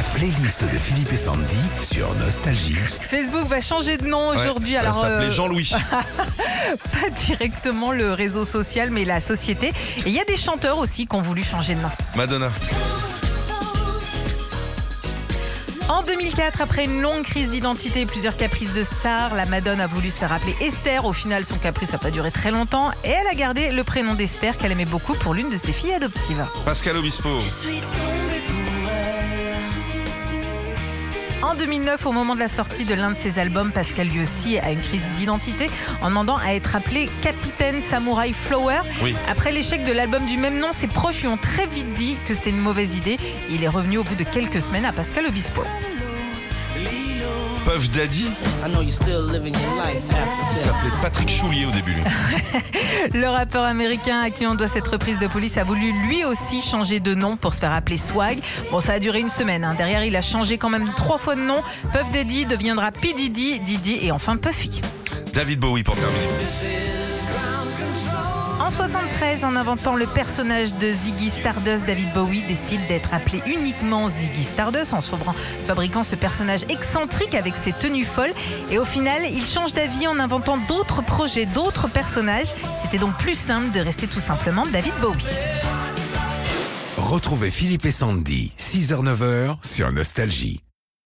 La playlist de Philippe et Sandy sur Nostalgie. Facebook va changer de nom aujourd'hui. Ouais, Alors, s'appelait euh, Jean-Louis. pas directement le réseau social, mais la société. Et il y a des chanteurs aussi qui ont voulu changer de nom. Madonna. En 2004, après une longue crise d'identité et plusieurs caprices de star, la Madone a voulu se faire appeler Esther. Au final, son caprice n'a pas duré très longtemps et elle a gardé le prénom d'Esther qu'elle aimait beaucoup pour l'une de ses filles adoptives. Pascal Obispo. En 2009, au moment de la sortie de l'un de ses albums, Pascal lui aussi a une crise d'identité en demandant à être appelé Capitaine Samurai Flower. Oui. Après l'échec de l'album du même nom, ses proches lui ont très vite dit que c'était une mauvaise idée. Et il est revenu au bout de quelques semaines à Pascal Obispo. Puff Daddy. I know you're still living your life Il s'appelait Patrick Choulier au début. lui. Le rappeur américain à qui on doit cette reprise de police a voulu lui aussi changer de nom pour se faire appeler Swag. Bon, ça a duré une semaine. hein. Derrière, il a changé quand même trois fois de nom. Puff Daddy deviendra P. Diddy, Diddy et enfin Puffy. David Bowie pour terminer. En 73, en inventant le personnage de Ziggy Stardust, David Bowie décide d'être appelé uniquement Ziggy Stardust en fabriquant ce personnage excentrique avec ses tenues folles. Et au final, il change d'avis en inventant d'autres projets, d'autres personnages. C'était donc plus simple de rester tout simplement David Bowie. Retrouvez Philippe et Sandy, 6h-9h sur Nostalgie.